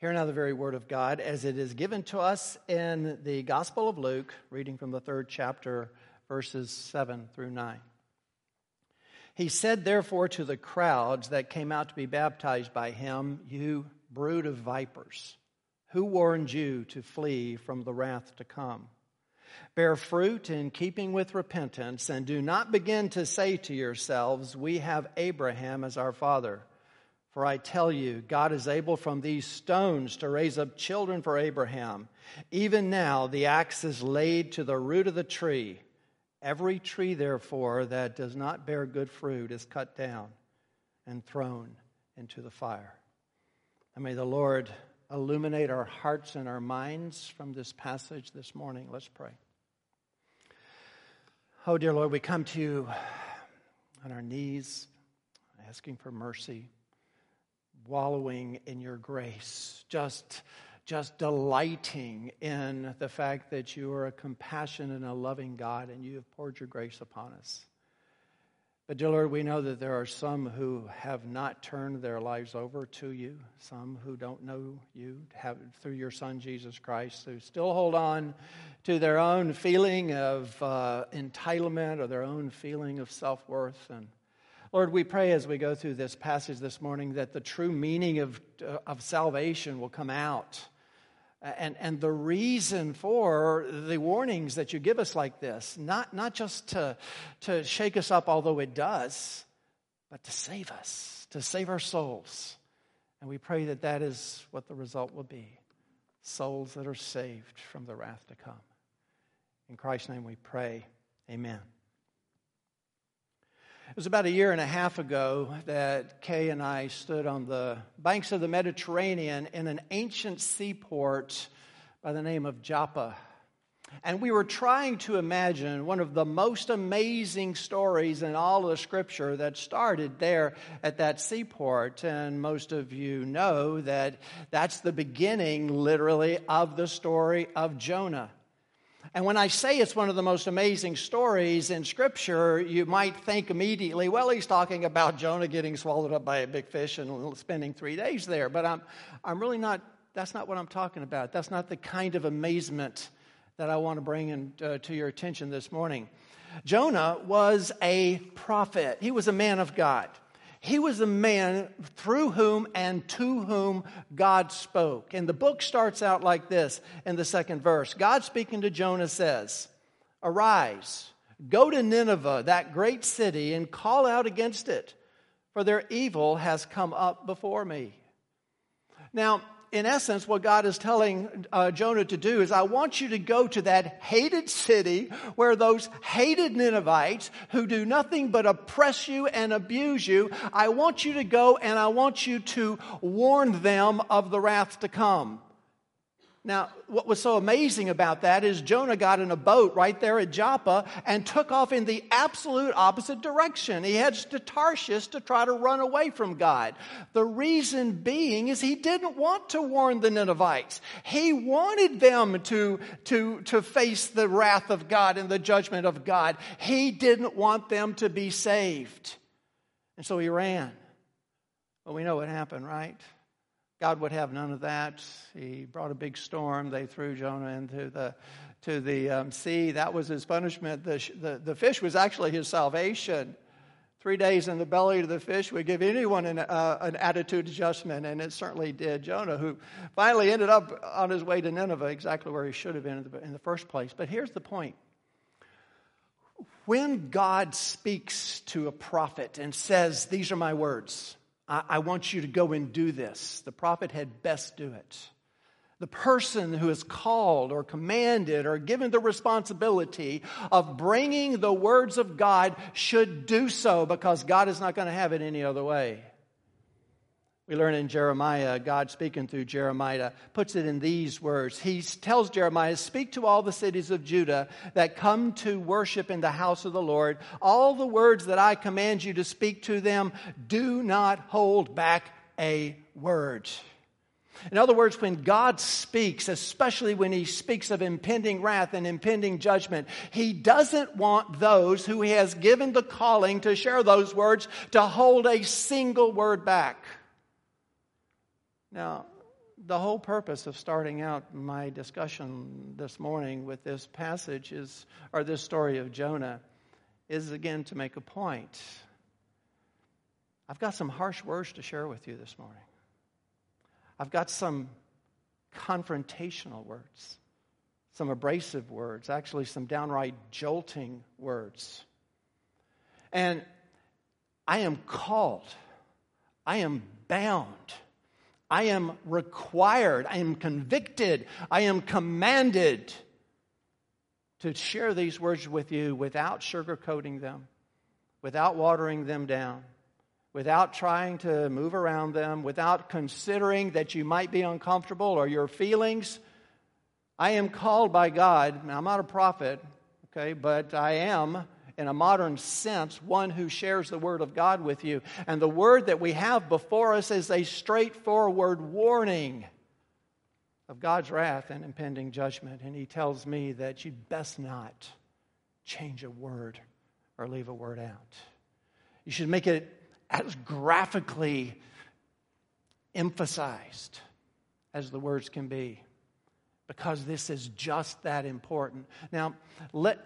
Hear now the very word of God as it is given to us in the Gospel of Luke, reading from the third chapter, verses 7 through 9. He said, therefore, to the crowds that came out to be baptized by him, You brood of vipers, who warned you to flee from the wrath to come? Bear fruit in keeping with repentance, and do not begin to say to yourselves, We have Abraham as our father. For I tell you, God is able from these stones to raise up children for Abraham. Even now, the axe is laid to the root of the tree. Every tree, therefore, that does not bear good fruit is cut down and thrown into the fire. And may the Lord illuminate our hearts and our minds from this passage this morning. Let's pray. Oh, dear Lord, we come to you on our knees, asking for mercy wallowing in your grace, just, just delighting in the fact that you are a compassionate and a loving God and you have poured your grace upon us. But, dear Lord, we know that there are some who have not turned their lives over to you, some who don't know you have, through your Son, Jesus Christ, who still hold on to their own feeling of uh, entitlement or their own feeling of self worth. And Lord, we pray as we go through this passage this morning that the true meaning of, uh, of salvation will come out. And, and the reason for the warnings that you give us like this, not, not just to, to shake us up, although it does, but to save us, to save our souls. And we pray that that is what the result will be souls that are saved from the wrath to come. In Christ's name we pray. Amen. It was about a year and a half ago that Kay and I stood on the banks of the Mediterranean in an ancient seaport by the name of Joppa. And we were trying to imagine one of the most amazing stories in all of the scripture that started there at that seaport. And most of you know that that's the beginning, literally, of the story of Jonah. And when I say it's one of the most amazing stories in Scripture, you might think immediately, well, he's talking about Jonah getting swallowed up by a big fish and spending three days there. But I'm, I'm really not, that's not what I'm talking about. That's not the kind of amazement that I want to bring in, uh, to your attention this morning. Jonah was a prophet, he was a man of God. He was a man through whom and to whom God spoke. And the book starts out like this in the second verse God speaking to Jonah says, Arise, go to Nineveh, that great city, and call out against it, for their evil has come up before me. Now, in essence, what God is telling uh, Jonah to do is, I want you to go to that hated city where those hated Ninevites who do nothing but oppress you and abuse you, I want you to go and I want you to warn them of the wrath to come. Now, what was so amazing about that is Jonah got in a boat right there at Joppa and took off in the absolute opposite direction. He heads to Tarshish to try to run away from God. The reason being is he didn't want to warn the Ninevites. He wanted them to, to, to face the wrath of God and the judgment of God. He didn't want them to be saved. And so he ran. Well, we know what happened, right? God would have none of that. He brought a big storm. They threw Jonah into the to the um, sea. That was his punishment. The, the, the fish was actually his salvation. Three days in the belly of the fish would give anyone an, uh, an attitude adjustment, and it certainly did Jonah, who finally ended up on his way to Nineveh, exactly where he should have been in the, in the first place. But here's the point when God speaks to a prophet and says, These are my words, I, want you to go and do this. The prophet had best do it. The person who is called or commanded or given the responsibility of bringing the words of God should do so because God is not going to have it any other way. We learn in Jeremiah, God speaking through Jeremiah, puts it in these words. He tells Jeremiah, Speak to all the cities of Judah that come to worship in the house of the Lord. All the words that I command you to speak to them, do not hold back a word. In other words, when God speaks, especially when He speaks of impending wrath and impending judgment, He doesn't want those who He has given the calling to share those words to hold a single word back. Now, the whole purpose of starting out my discussion this morning with this passage is, or this story of Jonah, is again to make a point. I've got some harsh words to share with you this morning. I've got some confrontational words, some abrasive words, actually, some downright jolting words. And I am called, I am bound I am required, I am convicted, I am commanded to share these words with you without sugarcoating them, without watering them down, without trying to move around them, without considering that you might be uncomfortable or your feelings. I am called by God, I'm not a prophet, okay, but I am in a modern sense, one who shares the Word of God with you. And the Word that we have before us is a straightforward warning of God's wrath and impending judgment. And He tells me that you'd best not change a word or leave a word out. You should make it as graphically emphasized as the words can be because this is just that important. Now, let,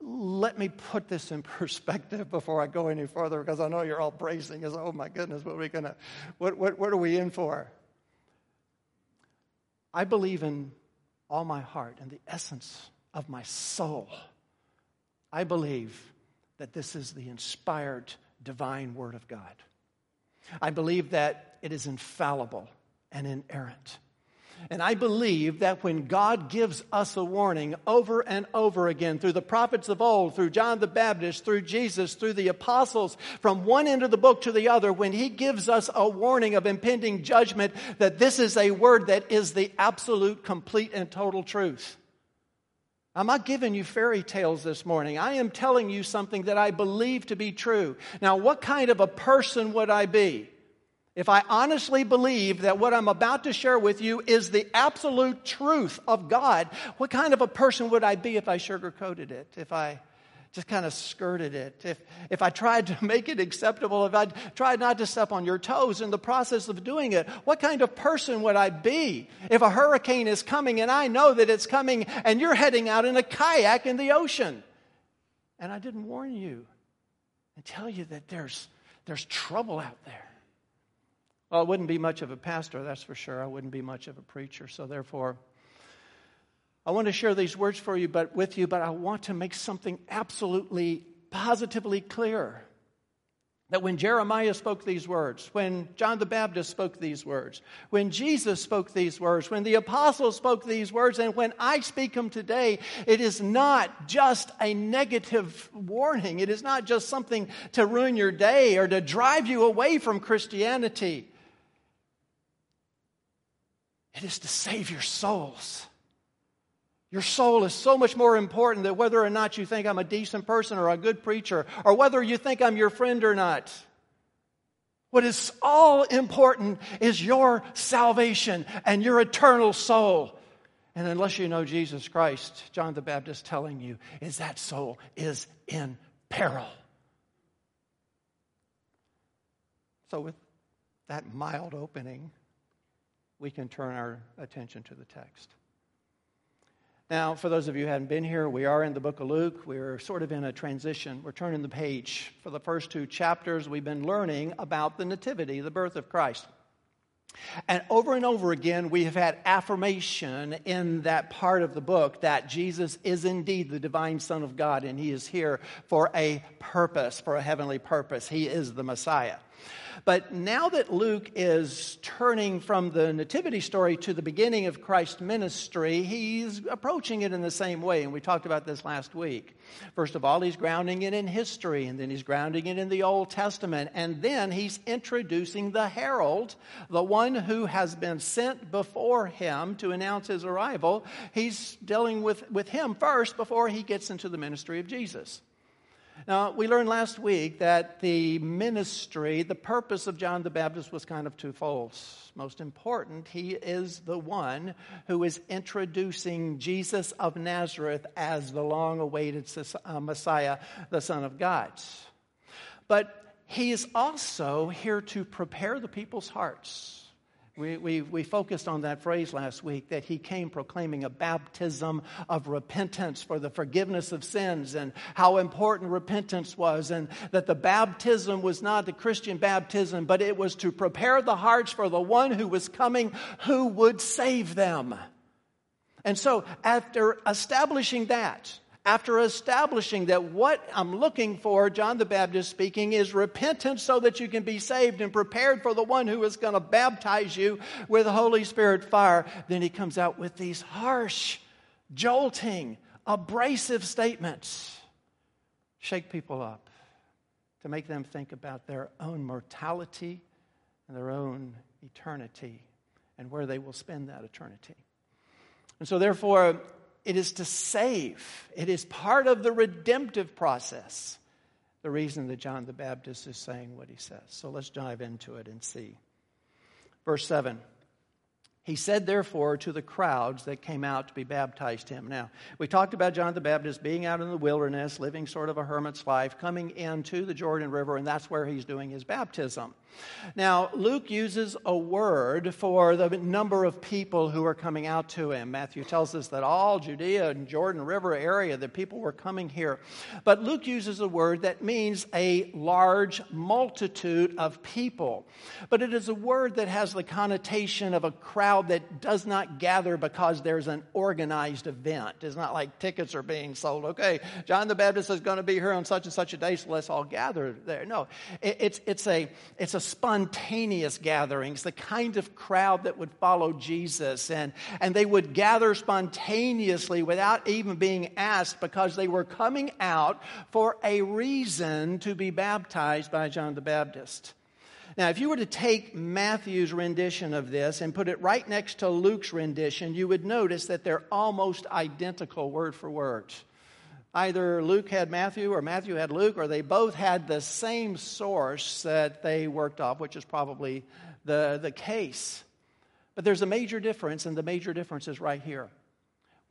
let me put this in perspective before I go any further because I know you're all bracing as, oh my goodness, what are we gonna, what, what, what are we in for? I believe in all my heart and the essence of my soul. I believe that this is the inspired divine word of God. I believe that it is infallible and inerrant. And I believe that when God gives us a warning over and over again through the prophets of old, through John the Baptist, through Jesus, through the apostles, from one end of the book to the other, when He gives us a warning of impending judgment, that this is a word that is the absolute, complete, and total truth. I'm not giving you fairy tales this morning. I am telling you something that I believe to be true. Now, what kind of a person would I be? If I honestly believe that what I'm about to share with you is the absolute truth of God, what kind of a person would I be if I sugarcoated it? If I just kind of skirted it? If, if I tried to make it acceptable? If I tried not to step on your toes in the process of doing it? What kind of person would I be if a hurricane is coming and I know that it's coming and you're heading out in a kayak in the ocean? And I didn't warn you and tell you that there's, there's trouble out there. Well, I wouldn't be much of a pastor, that's for sure. I wouldn't be much of a preacher. So therefore, I want to share these words for you, but with you, but I want to make something absolutely positively clear. That when Jeremiah spoke these words, when John the Baptist spoke these words, when Jesus spoke these words, when the apostles spoke these words, and when I speak them today, it is not just a negative warning. It is not just something to ruin your day or to drive you away from Christianity. It is to save your souls. Your soul is so much more important than whether or not you think I'm a decent person or a good preacher or whether you think I'm your friend or not. What is all important is your salvation and your eternal soul. And unless you know Jesus Christ, John the Baptist telling you is that soul is in peril. So with that mild opening, we can turn our attention to the text. Now, for those of you who haven't been here, we are in the book of Luke. We're sort of in a transition. We're turning the page. For the first two chapters, we've been learning about the Nativity, the birth of Christ. And over and over again, we have had affirmation in that part of the book that Jesus is indeed the divine Son of God and he is here for a purpose, for a heavenly purpose. He is the Messiah. But now that Luke is turning from the nativity story to the beginning of Christ's ministry, he's approaching it in the same way. And we talked about this last week. First of all, he's grounding it in history, and then he's grounding it in the Old Testament. And then he's introducing the herald, the one who has been sent before him to announce his arrival. He's dealing with, with him first before he gets into the ministry of Jesus. Now, we learned last week that the ministry, the purpose of John the Baptist was kind of twofold. Most important, he is the one who is introducing Jesus of Nazareth as the long awaited uh, Messiah, the Son of God. But he is also here to prepare the people's hearts We, we, we focused on that phrase last week that he came proclaiming a baptism of repentance for the forgiveness of sins and how important repentance was, and that the baptism was not the Christian baptism, but it was to prepare the hearts for the one who was coming who would save them. And so, after establishing that, after establishing that what I'm looking for, John the Baptist speaking, is repentance so that you can be saved and prepared for the one who is going to baptize you with Holy Spirit fire, then he comes out with these harsh, jolting, abrasive statements. Shake people up to make them think about their own mortality and their own eternity and where they will spend that eternity. And so, therefore, it is to save, it is part of the redemptive process. The reason that John the Baptist is saying what he says. So let's dive into it and see. Verse 7 he said, therefore, to the crowds that came out to be baptized him. Now, we talked about John the Baptist being out in the wilderness, living sort of a hermit's life, coming into the Jordan River, and that's where he's doing his baptism. Now, Luke uses a word for the number of people who are coming out to him. Matthew tells us that all Judea and Jordan River area, the people were coming here. But Luke uses a word that means a large multitude of people. But it is a word that has the connotation of a crowd crowd that does not gather because there's an organized event. It's not like tickets are being sold. Okay, John the Baptist is going to be here on such and such a day, so let's all gather there. No, it's, it's, a, it's a spontaneous gathering. It's the kind of crowd that would follow Jesus, and, and they would gather spontaneously without even being asked because they were coming out for a reason to be baptized by John the Baptist. Now, if you were to take Matthew's rendition of this and put it right next to Luke's rendition, you would notice that they're almost identical word for word. Either Luke had Matthew or Matthew had Luke, or they both had the same source that they worked off, which is probably the, the case. But there's a major difference, and the major difference is right here.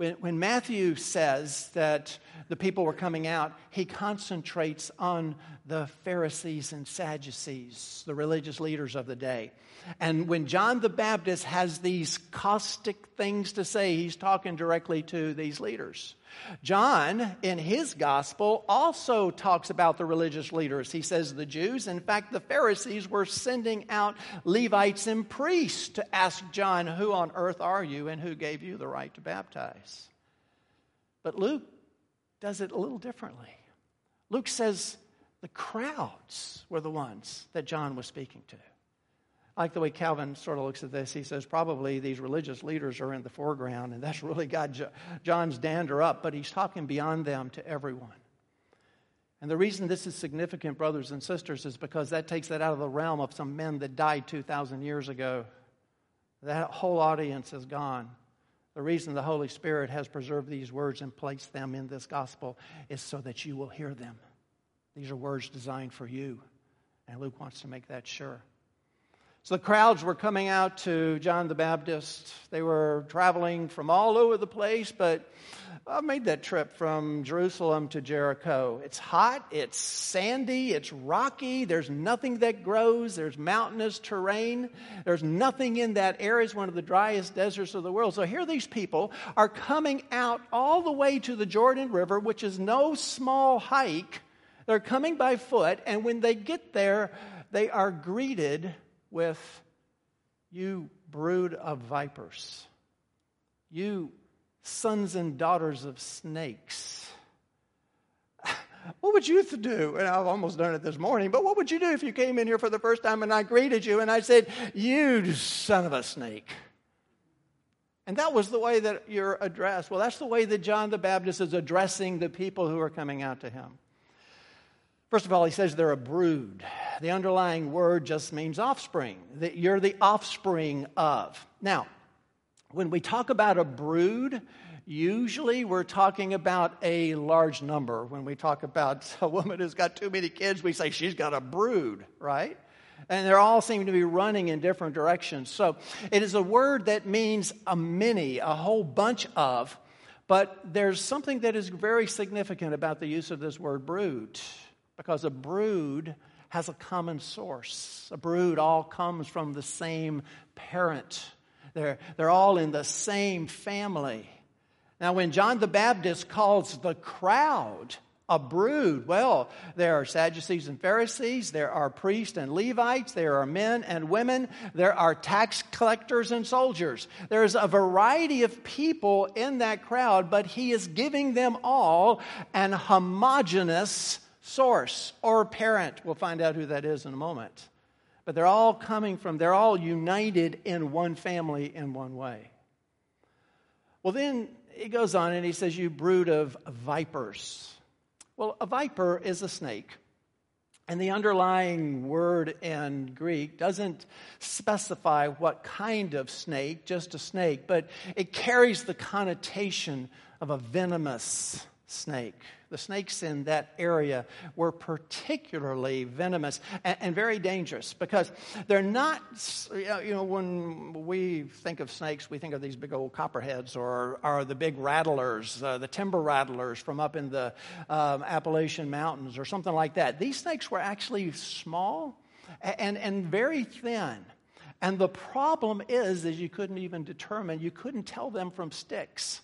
When, when Matthew says that the people were coming out, he concentrates on the Pharisees and Sadducees, the religious leaders of the day. And when John the Baptist has these caustic things to say, he's talking directly to these leaders. John, in his gospel, also talks about the religious leaders. He says the Jews, in fact, the Pharisees were sending out Levites and priests to ask John, Who on earth are you and who gave you the right to baptize? But Luke does it a little differently. Luke says the crowds were the ones that John was speaking to. I like the way Calvin sort of looks at this. He says probably these religious leaders are in the foreground, and that's really got John's dander up, but he's talking beyond them to everyone. And the reason this is significant, brothers and sisters, is because that takes that out of the realm of some men that died 2,000 years ago. That whole audience is gone. The reason the Holy Spirit has preserved these words and placed them in this gospel is so that you will hear them. These are words designed for you. And Luke wants to make that sure. So the crowds were coming out to John the Baptist. They were traveling from all over the place, but I made that trip from Jerusalem to Jericho. It's hot, it's sandy, it's rocky, there's nothing that grows, there's mountainous terrain, there's nothing in that area. It's one of the driest deserts of the world. So here these people are coming out all the way to the Jordan River, which is no small hike. They're coming by foot, and when they get there, they are greeted with, You brood of vipers, you sons and daughters of snakes. What would you do? And I've almost done it this morning, but what would you do if you came in here for the first time and I greeted you and I said, You son of a snake? And that was the way that you're addressed. Well, that's the way that John the Baptist is addressing the people who are coming out to him. First of all, he says they're a brood. The underlying word just means offspring, that you're the offspring of. Now, when we talk about a brood, usually we're talking about a large number. When we talk about a woman who's got too many kids, we say she's got a brood, right? And they're all seem to be running in different directions. So it is a word that means a many, a whole bunch of. But there's something that is very significant about the use of this word brood because a brood has a common source. A brood all comes from the same parent. They're, they're all in the same family. Now, when John the Baptist calls the crowd a brood, well, there are Sadducees and Pharisees, there are priests and Levites, there are men and women, there are tax collectors and soldiers. There's a variety of people in that crowd, but he is giving them all an homogenous source or parent. We'll find out who that is in a moment. But they're all coming from, they're all united in one family in one way. Well, then he goes on and he says, You brood of vipers. Well, a viper is a snake. And the underlying word in Greek doesn't specify what kind of snake, just a snake, but it carries the connotation of a venomous snake. The snakes in that area were particularly venomous and, and very dangerous because they're not, you know, when we think of snakes, we think of these big old copperheads or, or the big rattlers, uh, the timber rattlers from up in the um, Appalachian Mountains or something like that. These snakes were actually small and, and very thin. And the problem is, is you couldn't even determine, you couldn't tell them from sticks.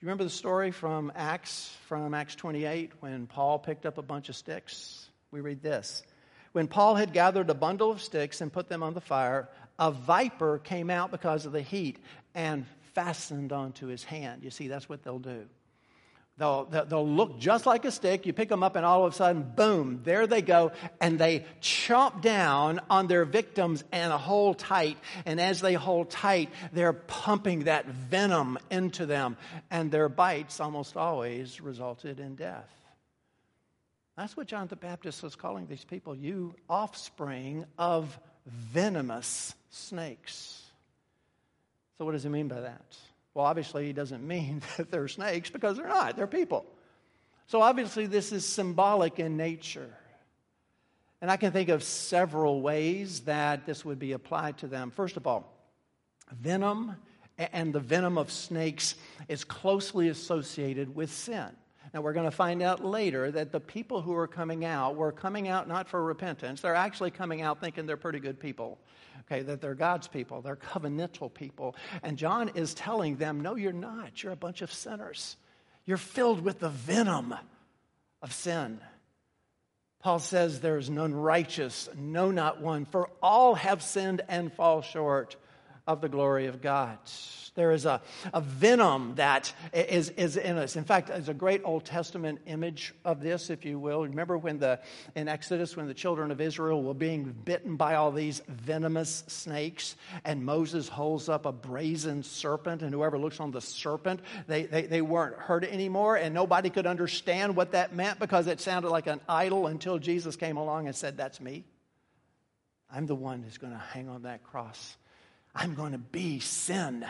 You remember the story from Acts, from Acts 28, when Paul picked up a bunch of sticks? We read this. When Paul had gathered a bundle of sticks and put them on the fire, a viper came out because of the heat and fastened onto his hand. You see, that's what they'll do. They'll, they'll look just like a stick. You pick them up, and all of a sudden, boom, there they go. And they chomp down on their victims and hold tight. And as they hold tight, they're pumping that venom into them. And their bites almost always resulted in death. That's what John the Baptist was calling these people you offspring of venomous snakes. So, what does he mean by that? Well, obviously, he doesn't mean that they're snakes because they're not, they're people. So, obviously, this is symbolic in nature. And I can think of several ways that this would be applied to them. First of all, venom and the venom of snakes is closely associated with sin. Now, we're going to find out later that the people who are coming out were coming out not for repentance, they're actually coming out thinking they're pretty good people okay, that they're God's people, they're covenantal people. And John is telling them, no, you're not. You're a bunch of sinners. You're filled with the venom of sin. Paul says, There is none righteous, no, not one, for all have sinned and fall short of the glory of God. There is a, a venom that is, is in us. In fact, there's a great Old Testament image of this, if you will. Remember when the in Exodus when the children of Israel were being bitten by all these venomous snakes, and Moses holds up a brazen serpent, and whoever looks on the serpent, they, they, they weren't hurt anymore, and nobody could understand what that meant because it sounded like an idol until Jesus came along and said, That's me. I'm the one who's going to hang on that cross. I'm going to be sin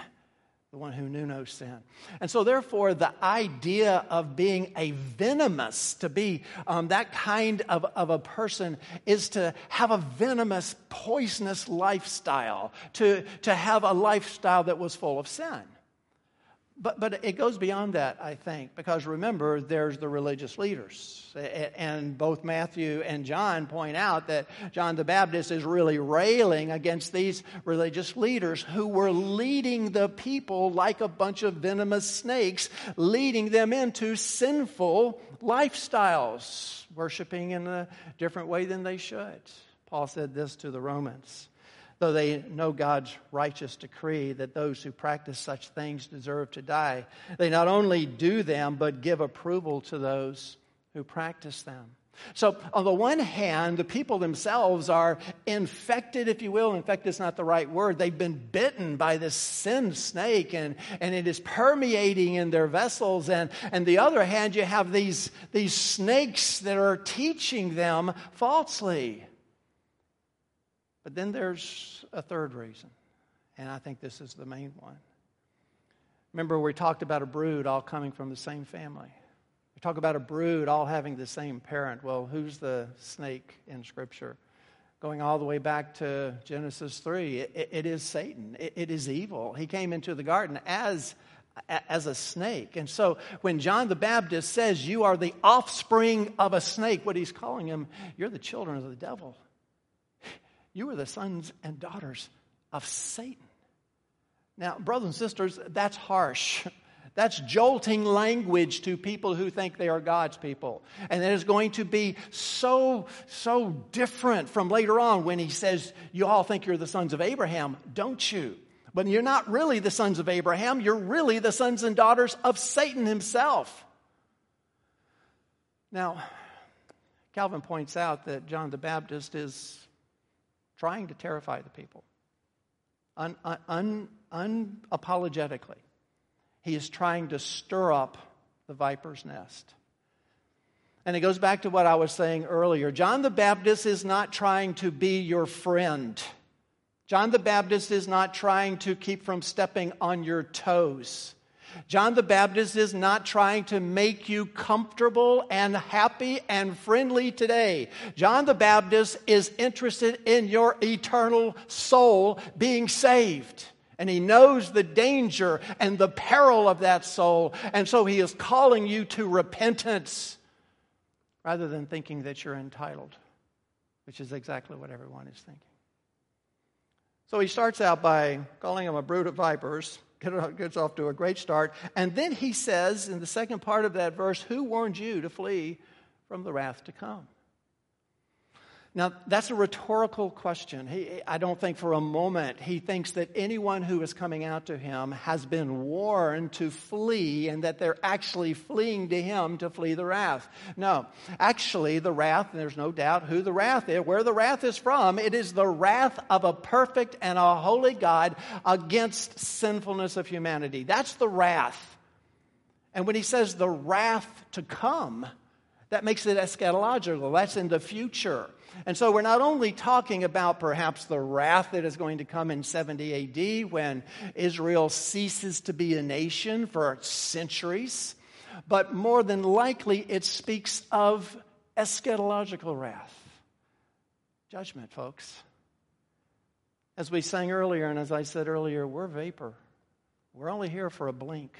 the one who knew no sin. And so, therefore, the idea of being a venomous, to be um, that kind of, of a person, is to have a venomous, poisonous lifestyle, to, to have a lifestyle that was full of sin. But, but it goes beyond that, I think, because remember, there's the religious leaders. And both Matthew and John point out that John the Baptist is really railing against these religious leaders who were leading the people like a bunch of venomous snakes, leading them into sinful lifestyles, worshiping in a different way than they should. Paul said this to the Romans though they know God's righteous decree that those who practice such things deserve to die. They not only do them, but give approval to those who practice them. So, on the one hand, the people themselves are infected, if you will. In fact, it's not the right word. They've been bitten by this sin snake, and, and it is permeating in their vessels. And, and the other hand, you have these, these snakes that are teaching them falsely. But then there's a third reason, and I think this is the main one. Remember, we talked about a brood all coming from the same family. We talk about a brood all having the same parent. Well, who's the snake in Scripture? Going all the way back to Genesis 3, it, it is Satan. It, it is evil. He came into the garden as as a snake. And so when John the Baptist says, You are the offspring of a snake, what he's calling him, you're the children of the devil. You are the sons and daughters of Satan. Now, brothers and sisters, that's harsh. That's jolting language to people who think they are God's people. And it is going to be so, so different from later on when he says, You all think you're the sons of Abraham, don't you? But you're not really the sons of Abraham, you're really the sons and daughters of Satan himself. Now, Calvin points out that John the Baptist is trying to terrify the people un, un, un, unapologetically. He is trying to stir up the viper's nest. And it goes back to what I was saying earlier. John the Baptist is not trying to be your friend. John the Baptist is not trying to keep from stepping on your toes. John the Baptist is not trying to make you comfortable and happy and friendly today. John the Baptist is interested in your eternal soul being saved. And he knows the danger and the peril of that soul. And so he is calling you to repentance rather than thinking that you're entitled, which is exactly what everyone is thinking. So he starts out by calling them a brood of vipers, gets off to a great start. And then he says in the second part of that verse, Who warned you to flee from the wrath to come? Now, that's a rhetorical question. He, I don't think for a moment he thinks that anyone who is coming out to him has been warned to flee and that they're actually fleeing to him to flee the wrath. No, actually, the wrath, there's no doubt who the wrath is, where the wrath is from. It is the wrath of a perfect and a holy God against sinfulness of humanity. That's the wrath. And when he says the wrath to come, that makes it eschatological. That's in the future. And so we're not only talking about perhaps the wrath that is going to come in 70 AD when Israel ceases to be a nation for centuries, but more than likely it speaks of eschatological wrath. Judgment, folks. As we sang earlier, and as I said earlier, we're vapor. We're only here for a blink.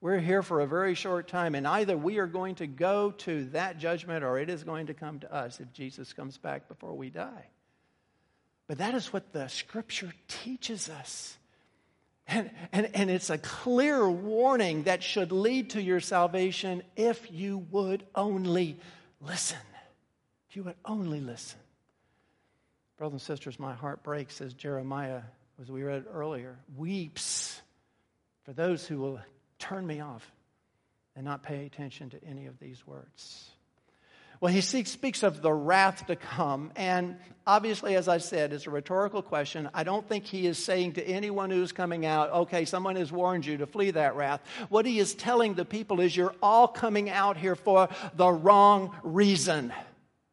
We're here for a very short time, and either we are going to go to that judgment or it is going to come to us if Jesus comes back before we die. But that is what the scripture teaches us. And, and, and it's a clear warning that should lead to your salvation if you would only listen. If you would only listen. Brothers and sisters, my heart breaks as Jeremiah, as we read earlier, weeps for those who will turn me off and not pay attention to any of these words. Well, he speaks of the wrath to come. And obviously, as I said, it's a rhetorical question. I don't think he is saying to anyone who's coming out, okay, someone has warned you to flee that wrath. What he is telling the people is, you're all coming out here for the wrong reason.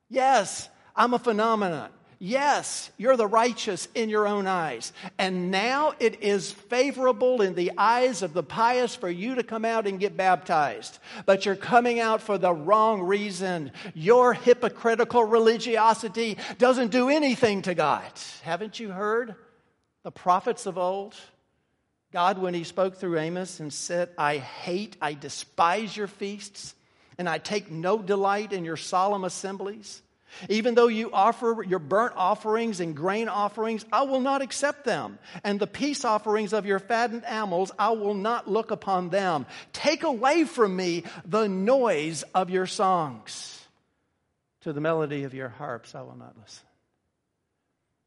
Yes, I'm a phenomenon. Yes, you're the righteous in your own eyes. And now it is favorable in the eyes of the pious for you to come out and get baptized. But you're coming out for the wrong reason. Your hypocritical religiosity doesn't do anything to God. Haven't you heard the prophets of old? God, when He spoke through Amos and said, I hate, I despise your feasts, and I take no delight in your solemn assemblies. Even though you offer your burnt offerings and grain offerings, I will not accept them. And the peace offerings of your fattened animals, I will not look upon them. Take away from me the noise of your songs. To the melody of your harps, I will not listen.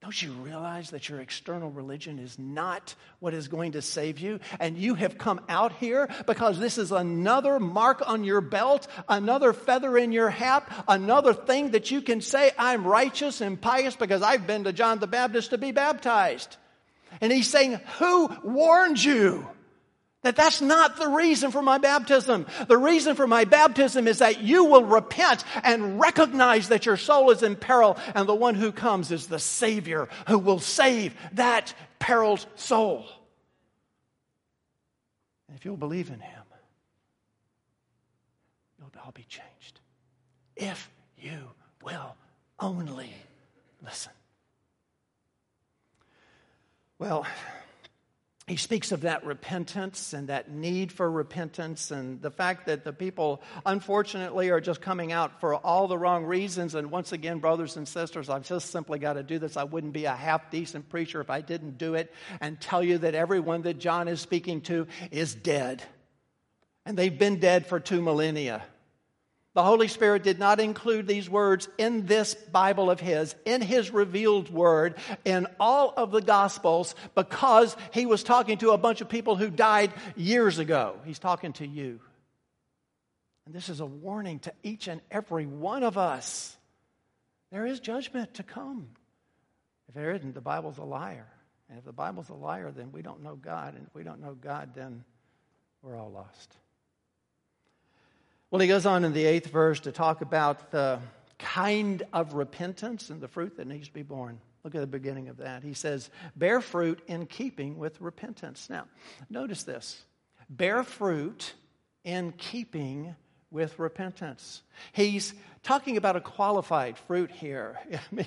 Don't you realize that your external religion is not what is going to save you? And you have come out here because this is another mark on your belt, another feather in your hat, another thing that you can say, I'm righteous and pious because I've been to John the Baptist to be baptized. And he's saying, Who warned you? That that's not the reason for my baptism. The reason for my baptism is that you will repent and recognize that your soul is in peril and the one who comes is the Savior who will save that periled soul. And if you'll believe in Him, you'll all be changed. If you will only listen. Well, he speaks of that repentance and that need for repentance and the fact that the people unfortunately are just coming out for all the wrong reasons. And once again brothers and sisters i've just simply got to do this. I wouldn't be a half decent preacher if i didn't do it and tell you that everyone that john is speaking to is dead. And they've been dead for two millennia the Holy Spirit did not include these words in this Bible of His, in His revealed word, in all of the Gospels, because He was talking to a bunch of people who died years ago. He's talking to you. And this is a warning to each and every one of us. There is judgment to come. If there isn't, the Bible's a liar. And if the Bible's a liar, then we don't know God. And if we don't know God, then we're all lost. Well, he goes on in the eighth verse to talk about the kind of repentance and the fruit that needs to be born. Look at the beginning of that. He says, bear fruit in keeping with repentance. Now, notice this bear fruit in keeping with repentance. He's talking about a qualified fruit here. I mean,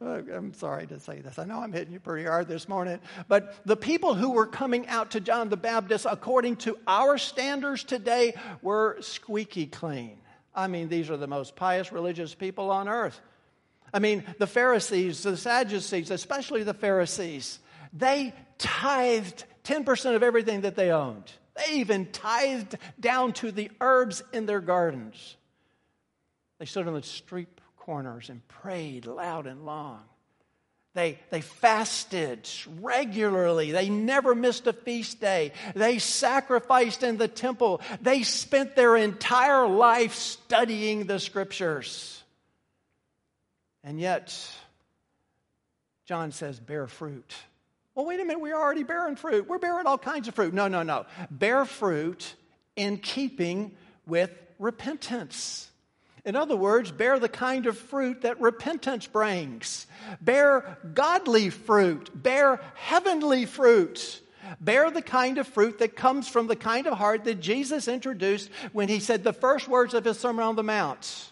I'm sorry to say this. I know I'm hitting you pretty hard this morning, but the people who were coming out to John the Baptist, according to our standards today, were squeaky clean. I mean, these are the most pious religious people on earth. I mean, the Pharisees, the Sadducees, especially the Pharisees, they tithed 10% of everything that they owned. They even tithed down to the herbs in their gardens. They stood on the street corners and prayed loud and long. They, they fasted regularly. They never missed a feast day. They sacrificed in the temple. They spent their entire life studying the scriptures. And yet, John says, bear fruit. Well, wait a minute, we're already bearing fruit. We're bearing all kinds of fruit. No, no, no. Bear fruit in keeping with repentance. In other words, bear the kind of fruit that repentance brings. Bear godly fruit. Bear heavenly fruit. Bear the kind of fruit that comes from the kind of heart that Jesus introduced when he said the first words of his Sermon on the Mount.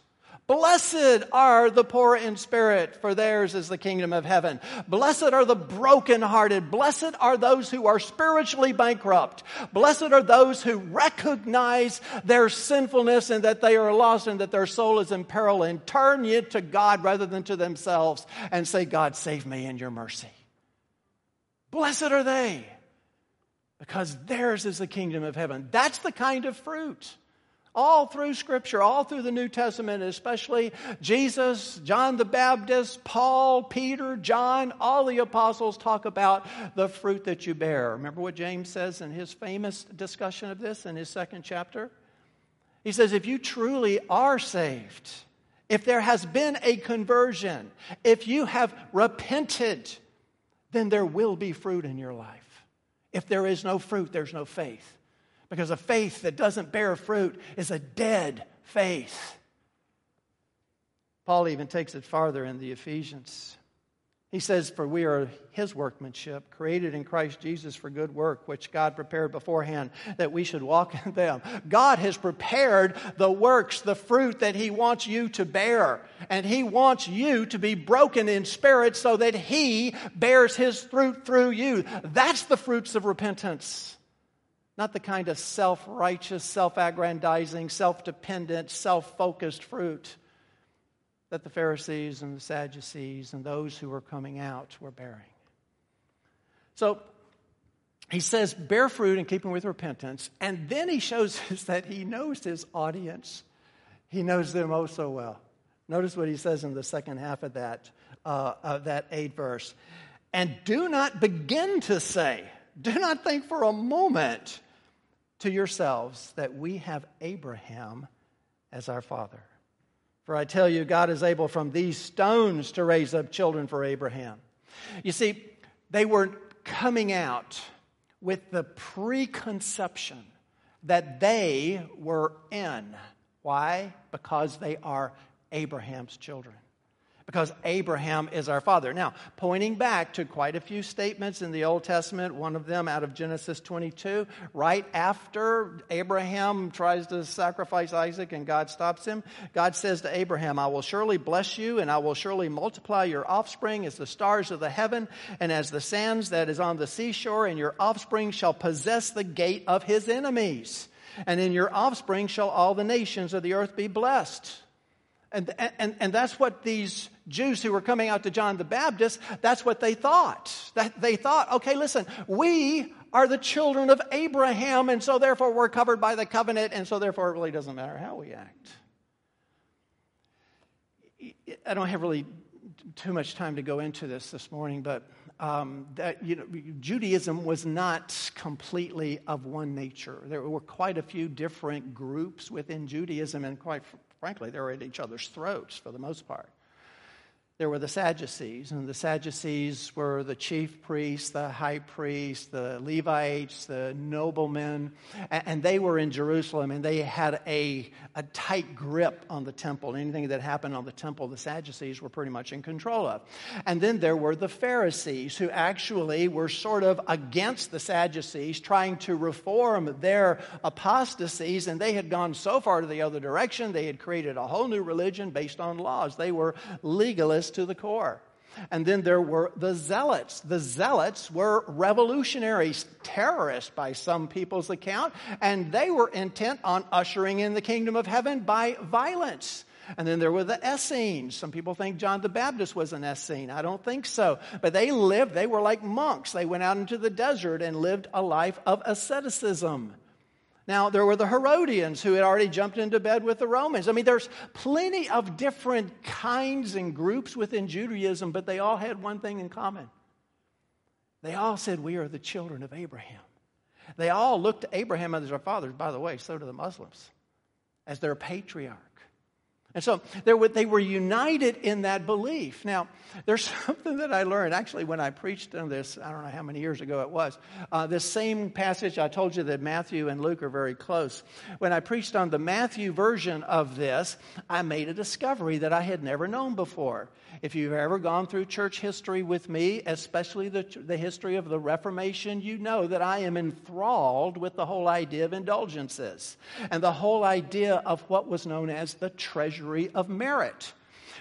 Blessed are the poor in spirit, for theirs is the kingdom of heaven. Blessed are the brokenhearted. Blessed are those who are spiritually bankrupt. Blessed are those who recognize their sinfulness and that they are lost and that their soul is in peril and turn it to God rather than to themselves and say, God, save me in your mercy. Blessed are they because theirs is the kingdom of heaven. That's the kind of fruit all through Scripture, all through the New Testament, especially Jesus, John the Baptist, Paul, Peter, John, all the apostles talk about the fruit that you bear. Remember what James says in his famous discussion of this in his second chapter? He says, If you truly are saved, if there has been a conversion, if you have repented, then there will be fruit in your life. If there is no fruit, there's no faith. Because a faith that doesn't bear fruit is a dead faith. Paul even takes it farther in the Ephesians. He says, For we are his workmanship, created in Christ Jesus for good work, which God prepared beforehand that we should walk in them. God has prepared the works, the fruit that he wants you to bear. And he wants you to be broken in spirit so that he bears his fruit through you. That's the fruits of repentance. Not the kind of self righteous, self aggrandizing, self dependent, self focused fruit that the Pharisees and the Sadducees and those who were coming out were bearing. So he says, bear fruit in keeping with repentance. And then he shows us that he knows his audience. He knows them oh so well. Notice what he says in the second half of that, uh, of that eight verse. And do not begin to say, do not think for a moment to yourselves that we have Abraham as our father. For I tell you, God is able from these stones to raise up children for Abraham. You see, they were coming out with the preconception that they were in. Why? Because they are Abraham's children. Because Abraham is our father. Now, pointing back to quite a few statements in the Old Testament, one of them out of Genesis 22, right after Abraham tries to sacrifice Isaac and God stops him, God says to Abraham, I will surely bless you and I will surely multiply your offspring as the stars of the heaven and as the sands that is on the seashore, and your offspring shall possess the gate of his enemies. And in your offspring shall all the nations of the earth be blessed. And, and, and that's what these Jews who were coming out to John the Baptist, that's what they thought. That they thought, okay, listen, we are the children of Abraham, and so therefore we're covered by the covenant, and so therefore it really doesn't matter how we act. I don't have really too much time to go into this this morning, but um, that you know, Judaism was not completely of one nature. There were quite a few different groups within Judaism, and quite frankly, they were at each other's throats for the most part there were the Sadducees, and the Sadducees were the chief priests, the high priests, the Levites, the noblemen, and they were in Jerusalem, and they had a, a tight grip on the temple. Anything that happened on the temple, the Sadducees were pretty much in control of. And then there were the Pharisees, who actually were sort of against the Sadducees, trying to reform their apostasies, and they had gone so far to the other direction, they had created a whole new religion based on laws. They were legalists to the core. And then there were the zealots. The zealots were revolutionaries, terrorists by some people's account, and they were intent on ushering in the kingdom of heaven by violence. And then there were the Essenes. Some people think John the Baptist was an Essene. I don't think so. But they lived, they were like monks. They went out into the desert and lived a life of asceticism. Now, there were the Herodians who had already jumped into bed with the Romans. I mean, there's plenty of different kinds and groups within Judaism, but they all had one thing in common. They all said, We are the children of Abraham. They all looked to Abraham as their fathers. By the way, so do the Muslims, as their patriarch. And so they were united in that belief. Now, there's something that I learned actually when I preached on this, I don't know how many years ago it was. Uh, this same passage, I told you that Matthew and Luke are very close. When I preached on the Matthew version of this, I made a discovery that I had never known before. If you've ever gone through church history with me, especially the, the history of the Reformation, you know that I am enthralled with the whole idea of indulgences and the whole idea of what was known as the treasure treasury of merit.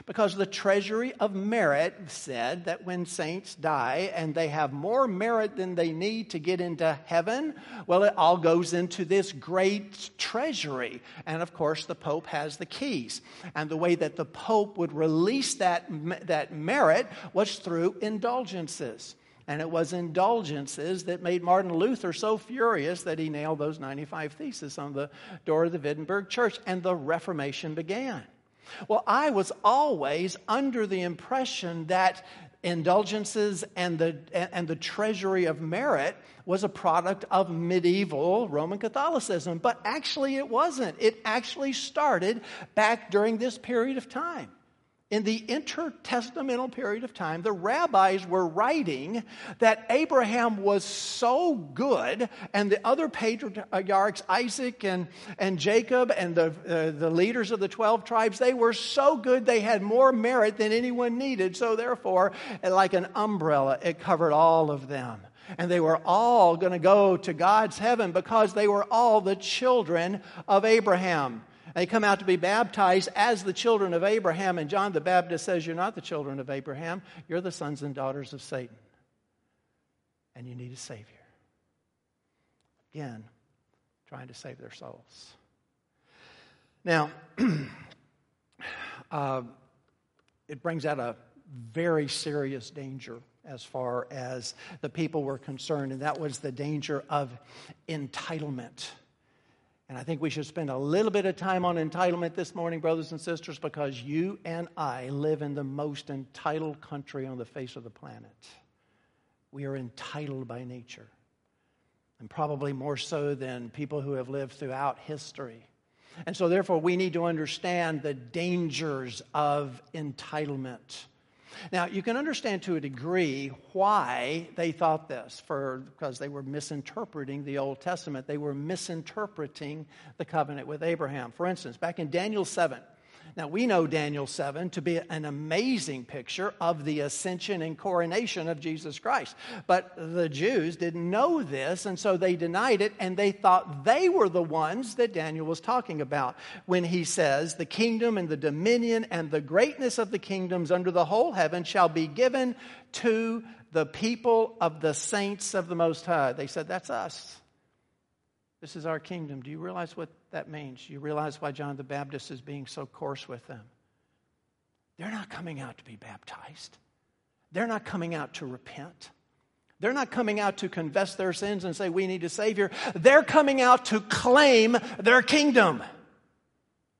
Because the treasury of merit said that when saints die and they have more merit than they need to get into heaven, well, it all goes into this great treasury. And of course, the Pope has the keys. And the way that the Pope would release that, that merit was through indulgences. And it was indulgences that made Martin Luther so furious that he nailed those 95 theses on the door of the Wittenberg church, and the Reformation began. Well, I was always under the impression that indulgences and the, and the treasury of merit was a product of medieval Roman Catholicism, but actually it wasn't. It actually started back during this period of time in the intertestamental period of time, the rabbis were writing that Abraham was so good, and the other patriarchs, Isaac and, and Jacob, and the, uh, the leaders of the 12 tribes, they were so good they had more merit than anyone needed. So, therefore, like an umbrella, it covered all of them. And they were all going to go to God's heaven because they were all the children of Abraham. They come out to be baptized as the children of Abraham, and John the Baptist says, You're not the children of Abraham, you're the sons and daughters of Satan. And you need a Savior. Again, trying to save their souls. Now, uh, it brings out a very serious danger as far as the people were concerned, and that was the danger of entitlement. And I think we should spend a little bit of time on entitlement this morning, brothers and sisters, because you and I live in the most entitled country on the face of the planet. We are entitled by nature, and probably more so than people who have lived throughout history. And so, therefore, we need to understand the dangers of entitlement. Now, you can understand to a degree why they thought this, for, because they were misinterpreting the Old Testament. They were misinterpreting the covenant with Abraham. For instance, back in Daniel 7, Now, we know Daniel 7 to be an amazing picture of the ascension and coronation of Jesus Christ. But the Jews didn't know this, and so they denied it, and they thought they were the ones that Daniel was talking about when he says, The kingdom and the dominion and the greatness of the kingdoms under the whole heaven shall be given to the people of the saints of the Most High. They said, That's us. This is our kingdom. Do you realize what that means? Do you realize why John the Baptist is being so coarse with them. They're not coming out to be baptized, they're not coming out to repent. They're not coming out to confess their sins and say, We need a Savior. They're coming out to claim their kingdom.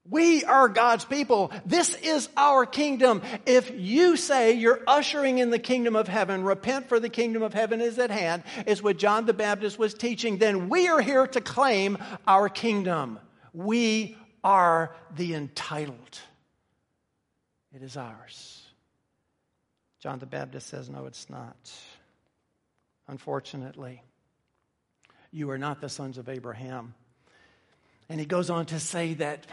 We are God's people. This is our kingdom. If you say you're ushering in the kingdom of heaven, repent for the kingdom of heaven is at hand, is what John the Baptist was teaching, then we are here to claim our kingdom. We are the entitled. It is ours. John the Baptist says, no, it's not. Unfortunately, you are not the sons of Abraham. And he goes on to say that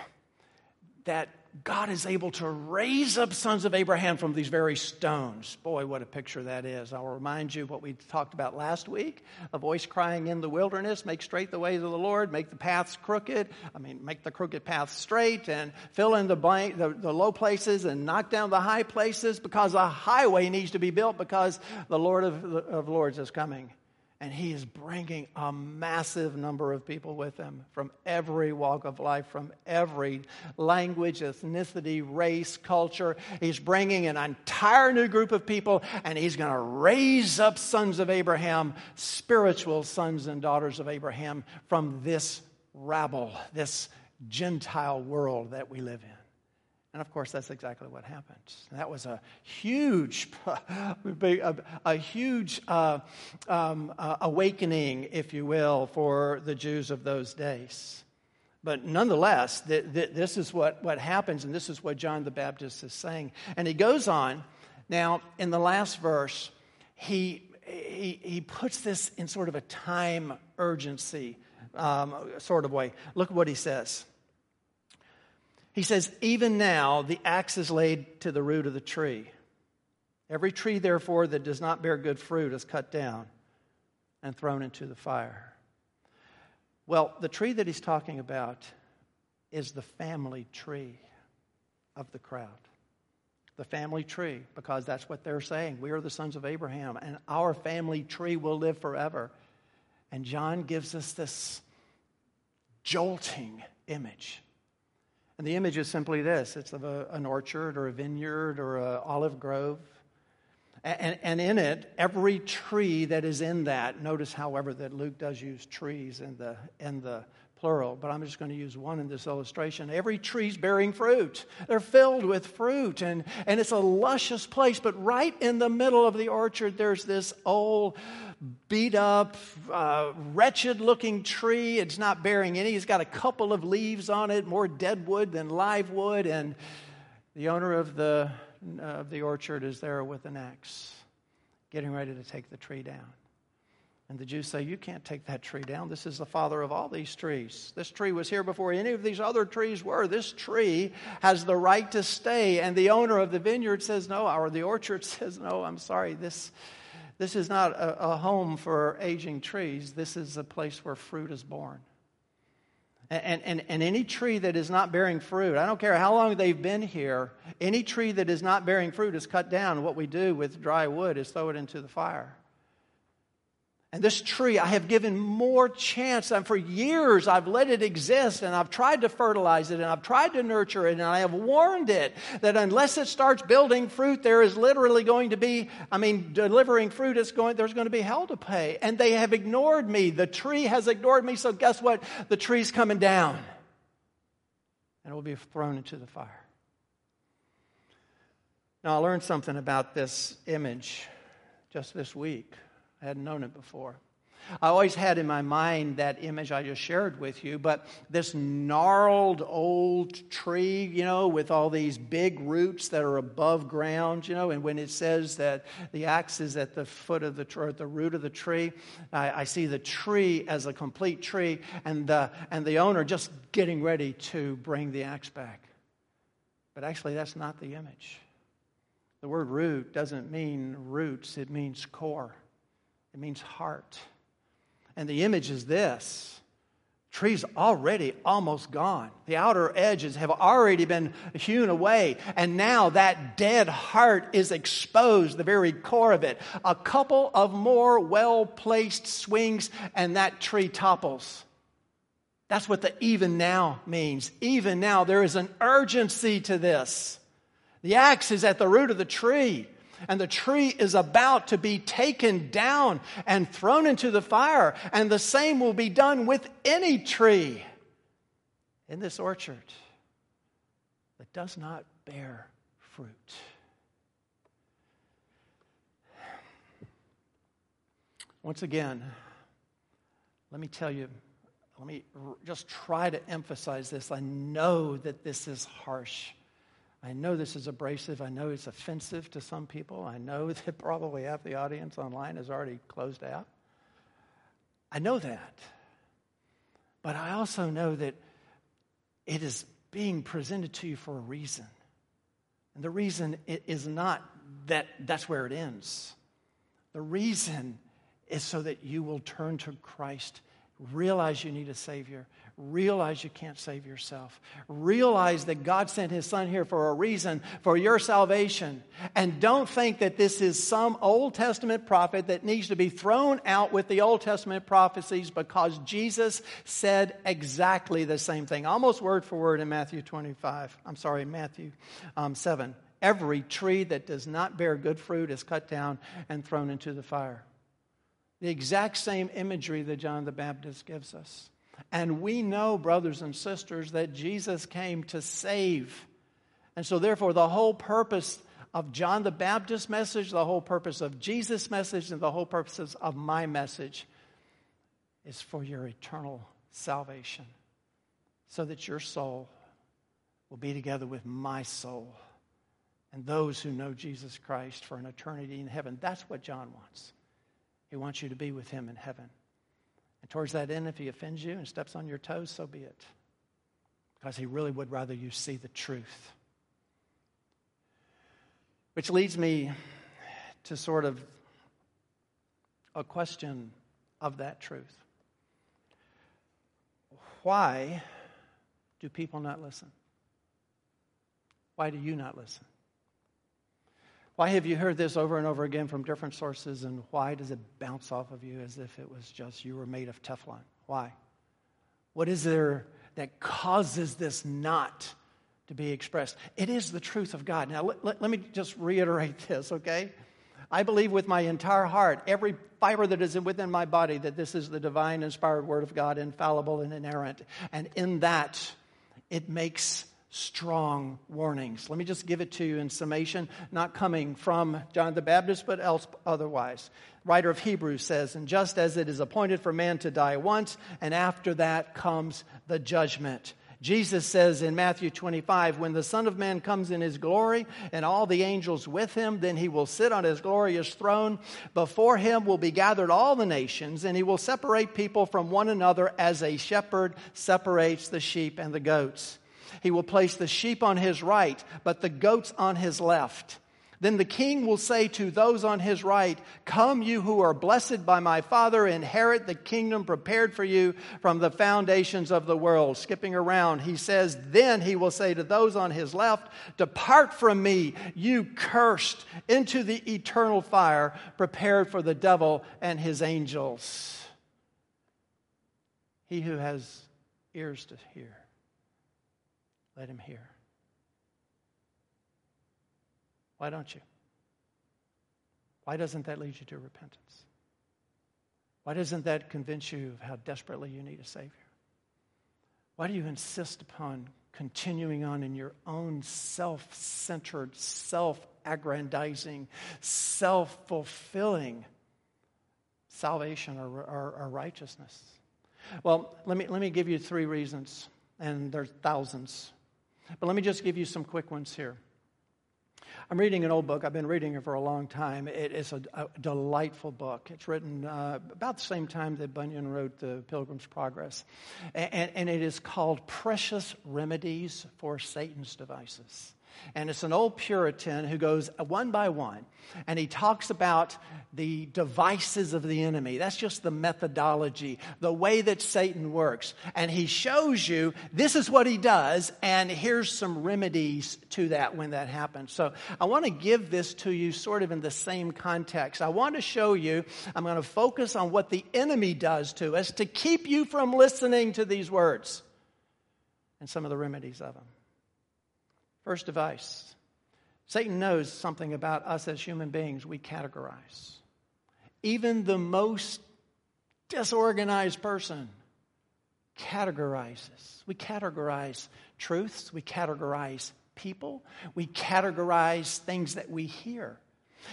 that God is able to raise up sons of Abraham from these very stones. Boy, what a picture that is. I'll remind you what we talked about last week a voice crying in the wilderness, make straight the ways of the Lord, make the paths crooked. I mean, make the crooked paths straight and fill in the, blank, the, the low places and knock down the high places because a highway needs to be built because the Lord of, of Lords is coming. And he is bringing a massive number of people with him from every walk of life, from every language, ethnicity, race, culture. He's bringing an entire new group of people, and he's going to raise up sons of Abraham, spiritual sons and daughters of Abraham, from this rabble, this Gentile world that we live in. And of course, that's exactly what happened. That was a huge, a, a huge uh, um, uh, awakening, if you will, for the Jews of those days. But nonetheless, th- th- this is what, what happens, and this is what John the Baptist is saying. And he goes on. Now, in the last verse, he, he, he puts this in sort of a time urgency um, sort of way. Look what he says. He says, Even now the axe is laid to the root of the tree. Every tree, therefore, that does not bear good fruit is cut down and thrown into the fire. Well, the tree that he's talking about is the family tree of the crowd. The family tree, because that's what they're saying. We are the sons of Abraham, and our family tree will live forever. And John gives us this jolting image and the image is simply this it's of a, an orchard or a vineyard or an olive grove. And, and, in it, every tree that is in that, notice, however, that Luke does use trees in the, in the plural, but I'm just going to use one in this illustration. Every tree's bearing fruit. They're filled with fruit, and, and it's a luscious place. But right in the middle of the orchard, there's this old, beat up, uh, wretched looking tree. It's not bearing any. It's got a couple of leaves on it, more dead wood than live wood. And the owner of the, of the orchard is there with an axe, getting ready to take the tree down. And the Jews say, You can't take that tree down. This is the father of all these trees. This tree was here before any of these other trees were. This tree has the right to stay. And the owner of the vineyard says, No, or the orchard says, No, I'm sorry. This, this is not a, a home for aging trees. This is a place where fruit is born. And, and, and any tree that is not bearing fruit, I don't care how long they've been here, any tree that is not bearing fruit is cut down. What we do with dry wood is throw it into the fire. And this tree, I have given more chance. And for years, I've let it exist and I've tried to fertilize it and I've tried to nurture it and I have warned it that unless it starts building fruit, there is literally going to be, I mean, delivering fruit is going, there's going to be hell to pay. And they have ignored me. The tree has ignored me. So guess what? The tree's coming down and it will be thrown into the fire. Now, I learned something about this image just this week. I hadn't known it before. I always had in my mind that image I just shared with you, but this gnarled old tree, you know, with all these big roots that are above ground, you know, and when it says that the axe is at the foot of the or at the root of the tree, I, I see the tree as a complete tree, and the and the owner just getting ready to bring the axe back. But actually, that's not the image. The word root doesn't mean roots, it means core, it means heart. And the image is this tree's already almost gone. The outer edges have already been hewn away. And now that dead heart is exposed, the very core of it. A couple of more well placed swings, and that tree topples. That's what the even now means. Even now, there is an urgency to this. The axe is at the root of the tree, and the tree is about to be taken down and thrown into the fire, and the same will be done with any tree in this orchard that does not bear fruit. Once again, let me tell you, let me just try to emphasize this. I know that this is harsh. I know this is abrasive. I know it's offensive to some people. I know that probably half the audience online is already closed out. I know that. But I also know that it is being presented to you for a reason. And the reason is not that that's where it ends. The reason is so that you will turn to Christ Realize you need a Savior. Realize you can't save yourself. Realize that God sent His Son here for a reason, for your salvation. And don't think that this is some Old Testament prophet that needs to be thrown out with the Old Testament prophecies because Jesus said exactly the same thing, almost word for word in Matthew 25. I'm sorry, Matthew um, 7. Every tree that does not bear good fruit is cut down and thrown into the fire. The exact same imagery that John the Baptist gives us. And we know, brothers and sisters, that Jesus came to save. And so, therefore, the whole purpose of John the Baptist's message, the whole purpose of Jesus' message, and the whole purposes of my message is for your eternal salvation, so that your soul will be together with my soul and those who know Jesus Christ for an eternity in heaven. That's what John wants. He wants you to be with him in heaven. And towards that end, if he offends you and steps on your toes, so be it. Because he really would rather you see the truth. Which leads me to sort of a question of that truth. Why do people not listen? Why do you not listen? Why have you heard this over and over again from different sources, and why does it bounce off of you as if it was just you were made of Teflon? Why? What is there that causes this not to be expressed? It is the truth of God. Now, let, let, let me just reiterate this, okay? I believe with my entire heart, every fiber that is within my body, that this is the divine, inspired Word of God, infallible and inerrant. And in that, it makes strong warnings. Let me just give it to you in summation, not coming from John the Baptist, but else otherwise. Writer of Hebrews says, And just as it is appointed for man to die once, and after that comes the judgment. Jesus says in Matthew 25, When the Son of Man comes in his glory and all the angels with him, then he will sit on his glorious throne. Before him will be gathered all the nations, and he will separate people from one another as a shepherd separates the sheep and the goats. He will place the sheep on his right, but the goats on his left. Then the king will say to those on his right, Come, you who are blessed by my Father, inherit the kingdom prepared for you from the foundations of the world. Skipping around, he says, Then he will say to those on his left, Depart from me, you cursed, into the eternal fire prepared for the devil and his angels. He who has ears to hear let him hear. Why don't you? Why doesn't that lead you to repentance? Why doesn't that convince you of how desperately you need a Savior? Why do you insist upon continuing on in your own self centered, self aggrandizing, self fulfilling salvation or, or, or, righteousness? Well, let me, let me give you three reasons, and there's thousands but let me just give you some quick ones here. I'm reading an old book. I've been reading it for a long time. It is a, a delightful book. It's written uh, about the same time that Bunyan wrote The Pilgrim's Progress. And, and it is called Precious Remedies for Satan's Devices. And it's an old Puritan who goes uh, one by one and he talks about the devices of the enemy. That's just the methodology, the way that Satan works. And he shows you this is what he does, and here's some remedies to that when that happens. So I want to give this to you sort of in the same context. I want to show you, I'm going to focus on what the enemy does to us to keep you from listening to these words and some of the remedies of them. First device Satan knows something about us as human beings. We categorize. Even the most disorganized person categorizes. We categorize truths, we categorize people, we categorize things that we hear.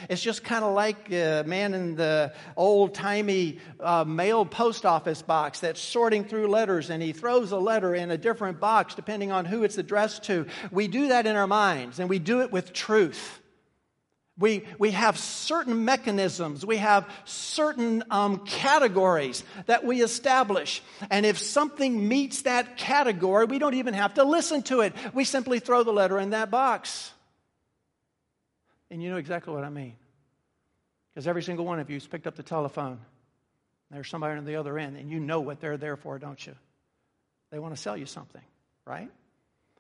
It's just kind of like a man in the old timey uh, mail post office box that's sorting through letters and he throws a letter in a different box depending on who it's addressed to. We do that in our minds and we do it with truth. We, we have certain mechanisms, we have certain um, categories that we establish. And if something meets that category, we don't even have to listen to it. We simply throw the letter in that box. And you know exactly what I mean. Because every single one of you has picked up the telephone. There's somebody on the other end, and you know what they're there for, don't you? They want to sell you something, right?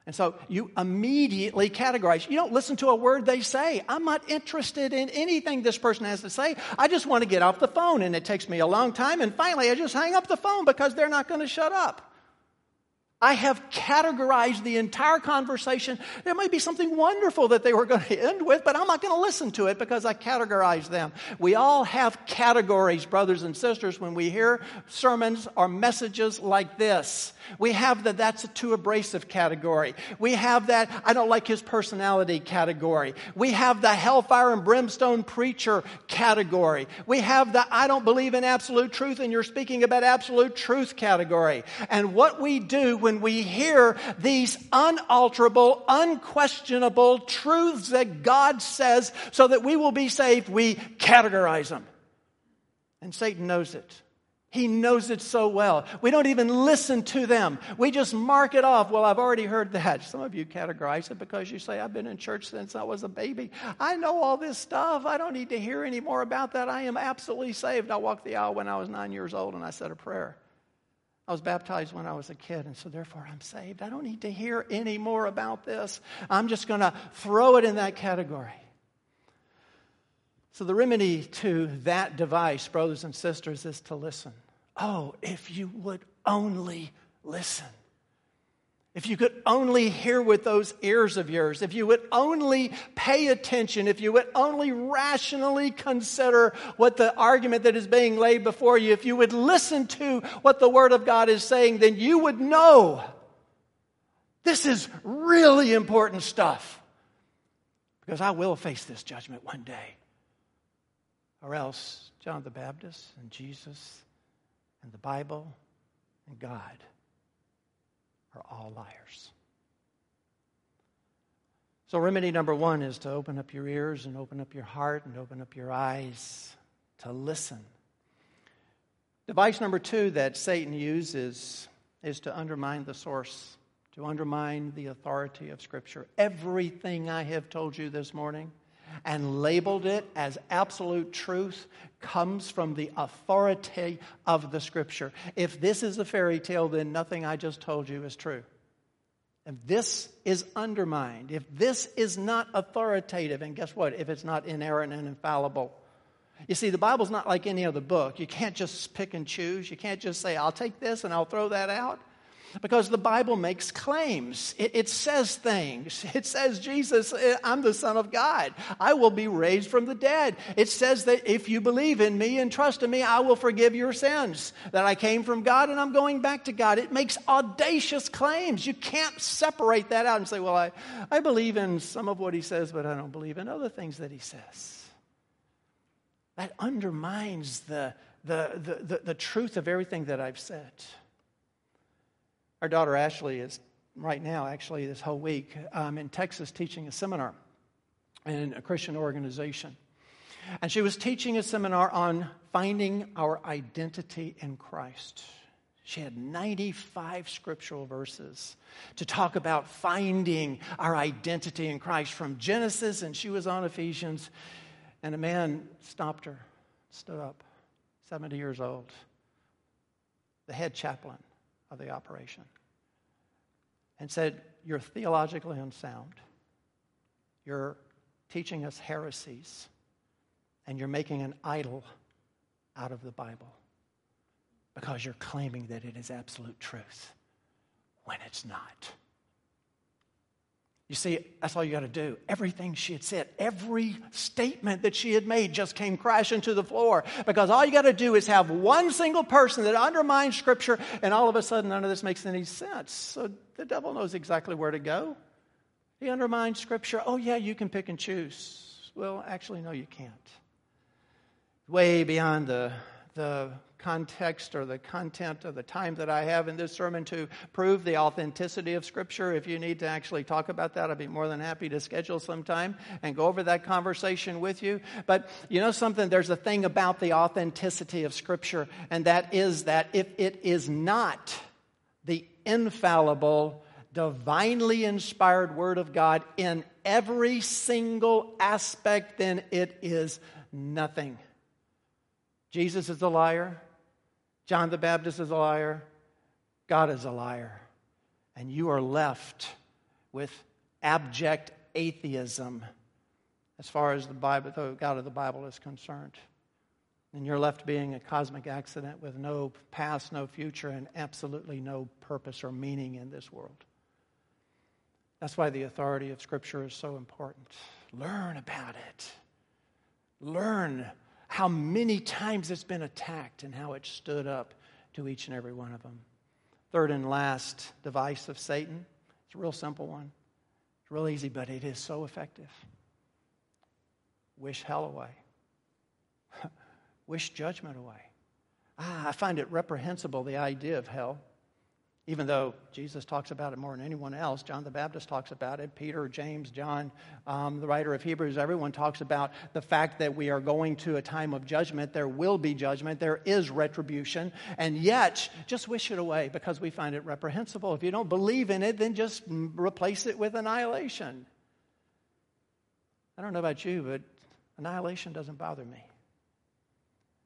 And so you immediately categorize. You don't listen to a word they say. I'm not interested in anything this person has to say. I just want to get off the phone, and it takes me a long time, and finally I just hang up the phone because they're not going to shut up. I have categorized the entire conversation. There might be something wonderful that they were going to end with, but I'm not going to listen to it because I categorized them. We all have categories, brothers and sisters, when we hear sermons or messages like this. We have the that's a too abrasive category. We have that I don't like his personality category. We have the hellfire and brimstone preacher category. We have the I don't believe in absolute truth and you're speaking about absolute truth category. And what we do when we hear these unalterable, unquestionable truths that God says so that we will be saved, we categorize them. And Satan knows it. He knows it so well. We don't even listen to them. We just mark it off. Well, I've already heard that. Some of you categorize it because you say, I've been in church since I was a baby. I know all this stuff. I don't need to hear any more about that. I am absolutely saved. I walked the aisle when I was nine years old and I said a prayer. I was baptized when I was a kid, and so therefore I'm saved. I don't need to hear any more about this. I'm just going to throw it in that category. So, the remedy to that device, brothers and sisters, is to listen. Oh, if you would only listen. If you could only hear with those ears of yours, if you would only pay attention, if you would only rationally consider what the argument that is being laid before you, if you would listen to what the Word of God is saying, then you would know this is really important stuff. Because I will face this judgment one day. Or else, John the Baptist and Jesus and the Bible and God are all liars. So, remedy number one is to open up your ears and open up your heart and open up your eyes to listen. Device number two that Satan uses is to undermine the source, to undermine the authority of Scripture. Everything I have told you this morning and labeled it as absolute truth comes from the authority of the scripture. If this is a fairy tale, then nothing I just told you is true. If this is undermined, if this is not authoritative, and guess what? If it's not inerrant and infallible. You see, the Bible's not like any other book. You can't just pick and choose. You can't just say, I'll take this and I'll throw that out. Because the Bible makes claims. It, it, says things. It says, Jesus, eh, I'm the Son of God. I will be raised from the dead. It says that if you believe in me and trust in me, I will forgive your sins. That I came from God and I'm going back to God. It makes audacious claims. You can't separate that out and say, well, I, I believe in some of what he says, but I don't believe in other things that he says. That undermines the, the, the, the, the truth of everything that I've said. Our daughter Ashley is right now, actually, this whole week, um, in Texas teaching a seminar in a Christian organization. And she was teaching a seminar on finding our identity in Christ. She had 95 scriptural verses to talk about finding our identity in Christ from Genesis, and she was on Ephesians. And a man stopped her, stood up, 70 years old, the head chaplain of the operation, and said, You're theologically unsound. You're teaching us heresies, and you're making an idol out of the Bible because you're claiming that it is absolute truth when it's not. You see, that's all you got to do. Everything she had said, every statement that she had made just came crashing to the floor because all you got to do is have one single person that undermines Scripture, and all of a sudden none of this makes any sense. So the devil knows exactly where to go. He undermines Scripture. Oh, yeah, you can pick and choose. Well, actually, no, you can't. Way beyond the, the context or the content of the time that I have in this sermon to prove the authenticity of Scripture. If you need to actually talk about that, I'd be more than happy to schedule some time and go over that conversation with you. But you know something? There's a thing about the authenticity of Scripture, and that is that if it is not the infallible, divinely inspired Word of God in every single aspect, then it is nothing. Jesus is a liar. John the Baptist is a liar. God is a liar. And you are left with abject atheism as far as the Bible, the God of the Bible is concerned. And you're left being a cosmic accident with no past, no future, and absolutely no purpose or meaning in this world. That's why the authority of Scripture is so important. Learn about it. Learn how many times it's been attacked and how it stood up to each and every one of them. Third and last device of Satan. It's a real simple one. It's real easy, but it is so effective. Wish hell away. Wish judgment away. Ah, I find it reprehensible, the idea of hell even though Jesus talks about it more than anyone else. John the Baptist talks about it. Peter, James, John, um, the writer of Hebrews, everyone talks about the fact that we are going to a time of judgment. There will be judgment. There is retribution. And yet, just wish it away because we find it reprehensible. If you don't believe in it, then just replace it with annihilation. I don't know about you, but annihilation doesn't bother me.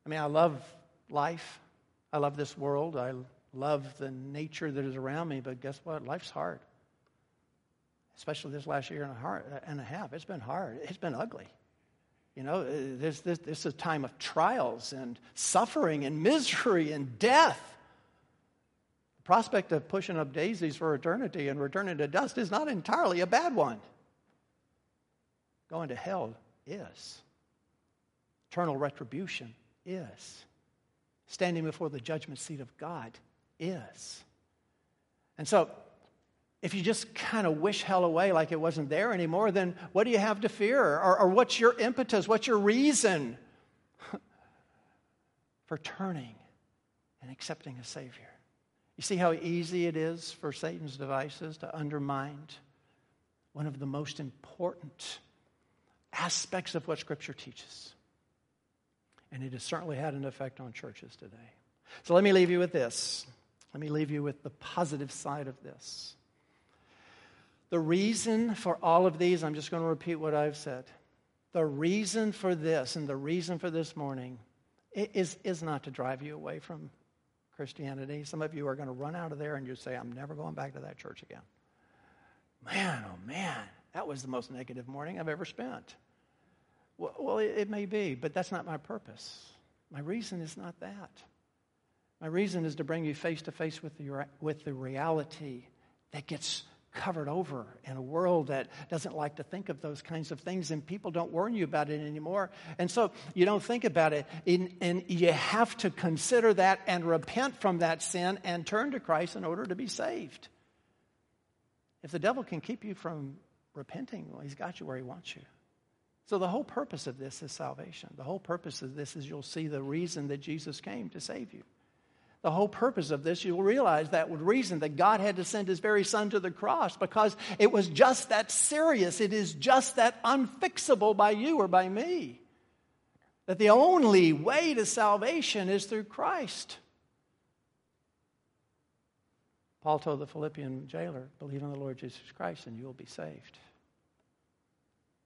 I mean, I love life. I love this world. I love the nature that is around me, but guess what? Life's hard. Especially this last year and a, half. It's been hard. It's been ugly. You know, this, this, this is a time of trials and suffering and misery and death. The prospect of pushing up daisies for eternity and returning to dust is not entirely a bad one. Going to hell is. Eternal retribution is. Standing before the judgment seat of God is. And so, if you just kind of wish hell away like it wasn't there anymore, then what do you have to fear? Or, or what's your impetus? What's your reason for turning and accepting a Savior? You see how easy it is for Satan's devices to undermine one of the most important aspects of what Scripture teaches. And it has certainly had an effect on churches today. So let me leave you with this. Let me leave you with the positive side of this. The reason for all of these, I'm just going to repeat what I've said. The reason for this and the reason for this morning is, is not to drive you away from Christianity. Some of you are going to run out of there and you say, I'm never going back to that church again. Man, oh man, that was the most negative morning I've ever spent. Well, well it, it may be, but that's not my purpose. My reason is not that. My reason is to bring you face to face with the, with the reality that gets covered over in a world that doesn't like to think of those kinds of things, and people don't warn you about it anymore. And so you don't think about it, and you have to consider that and repent from that sin and turn to Christ in order to be saved. If the devil can keep you from repenting, well, he's got you where he wants you. So, the whole purpose of this is salvation. The whole purpose of this is you'll see the reason that Jesus came to save you the whole purpose of this, you'll realize that would reason that God had to send his very son to the cross because it was just that serious. It is just that unfixable by you or by me. That the only way to salvation is through Christ. Paul told the Philippian jailer, Believe on the Lord Jesus Christ and you will be saved.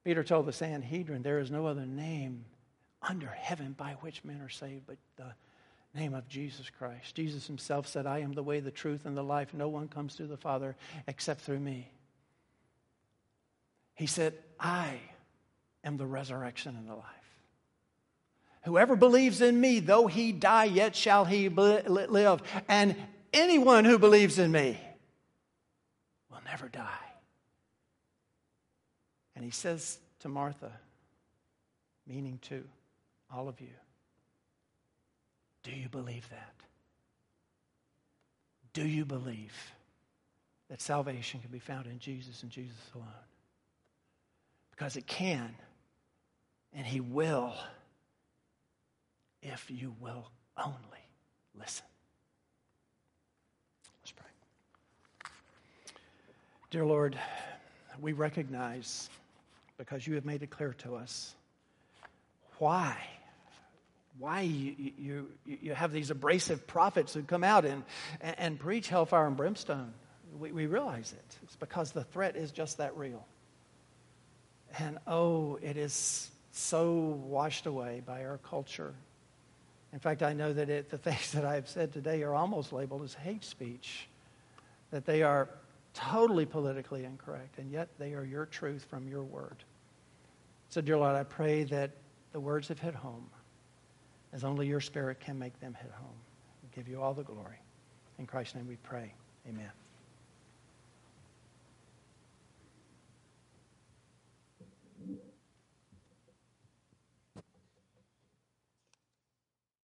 Peter told the Sanhedrin, There is no other name under heaven by which men are saved but the name of Jesus Christ. Jesus himself said, I am the way, the truth, and the life. No one comes to the Father except through me. He said, I am the resurrection and the life. Whoever believes in me, though he die, yet shall he live. And anyone who believes in me will never die. And he says to Martha, meaning to all of you, do you believe that? Do you believe that salvation can be found in Jesus and Jesus alone? Because it can, and He will, if you will only listen. Let's pray. Dear Lord, we recognize, because you have made it clear to us, why why you, you, you have these abrasive prophets who come out and, and preach hellfire and brimstone. We, we realize it. It's because the threat is just that real. And oh, it is so washed away by our culture. In fact, I know that it, the things that I've said today are almost labeled as hate speech, that they are totally politically incorrect, and yet they are your truth from your word. So, dear Lord, I pray that the words have hit home as only your spirit can make them hit home. We give you all the glory. In Christ's name we pray. Amen.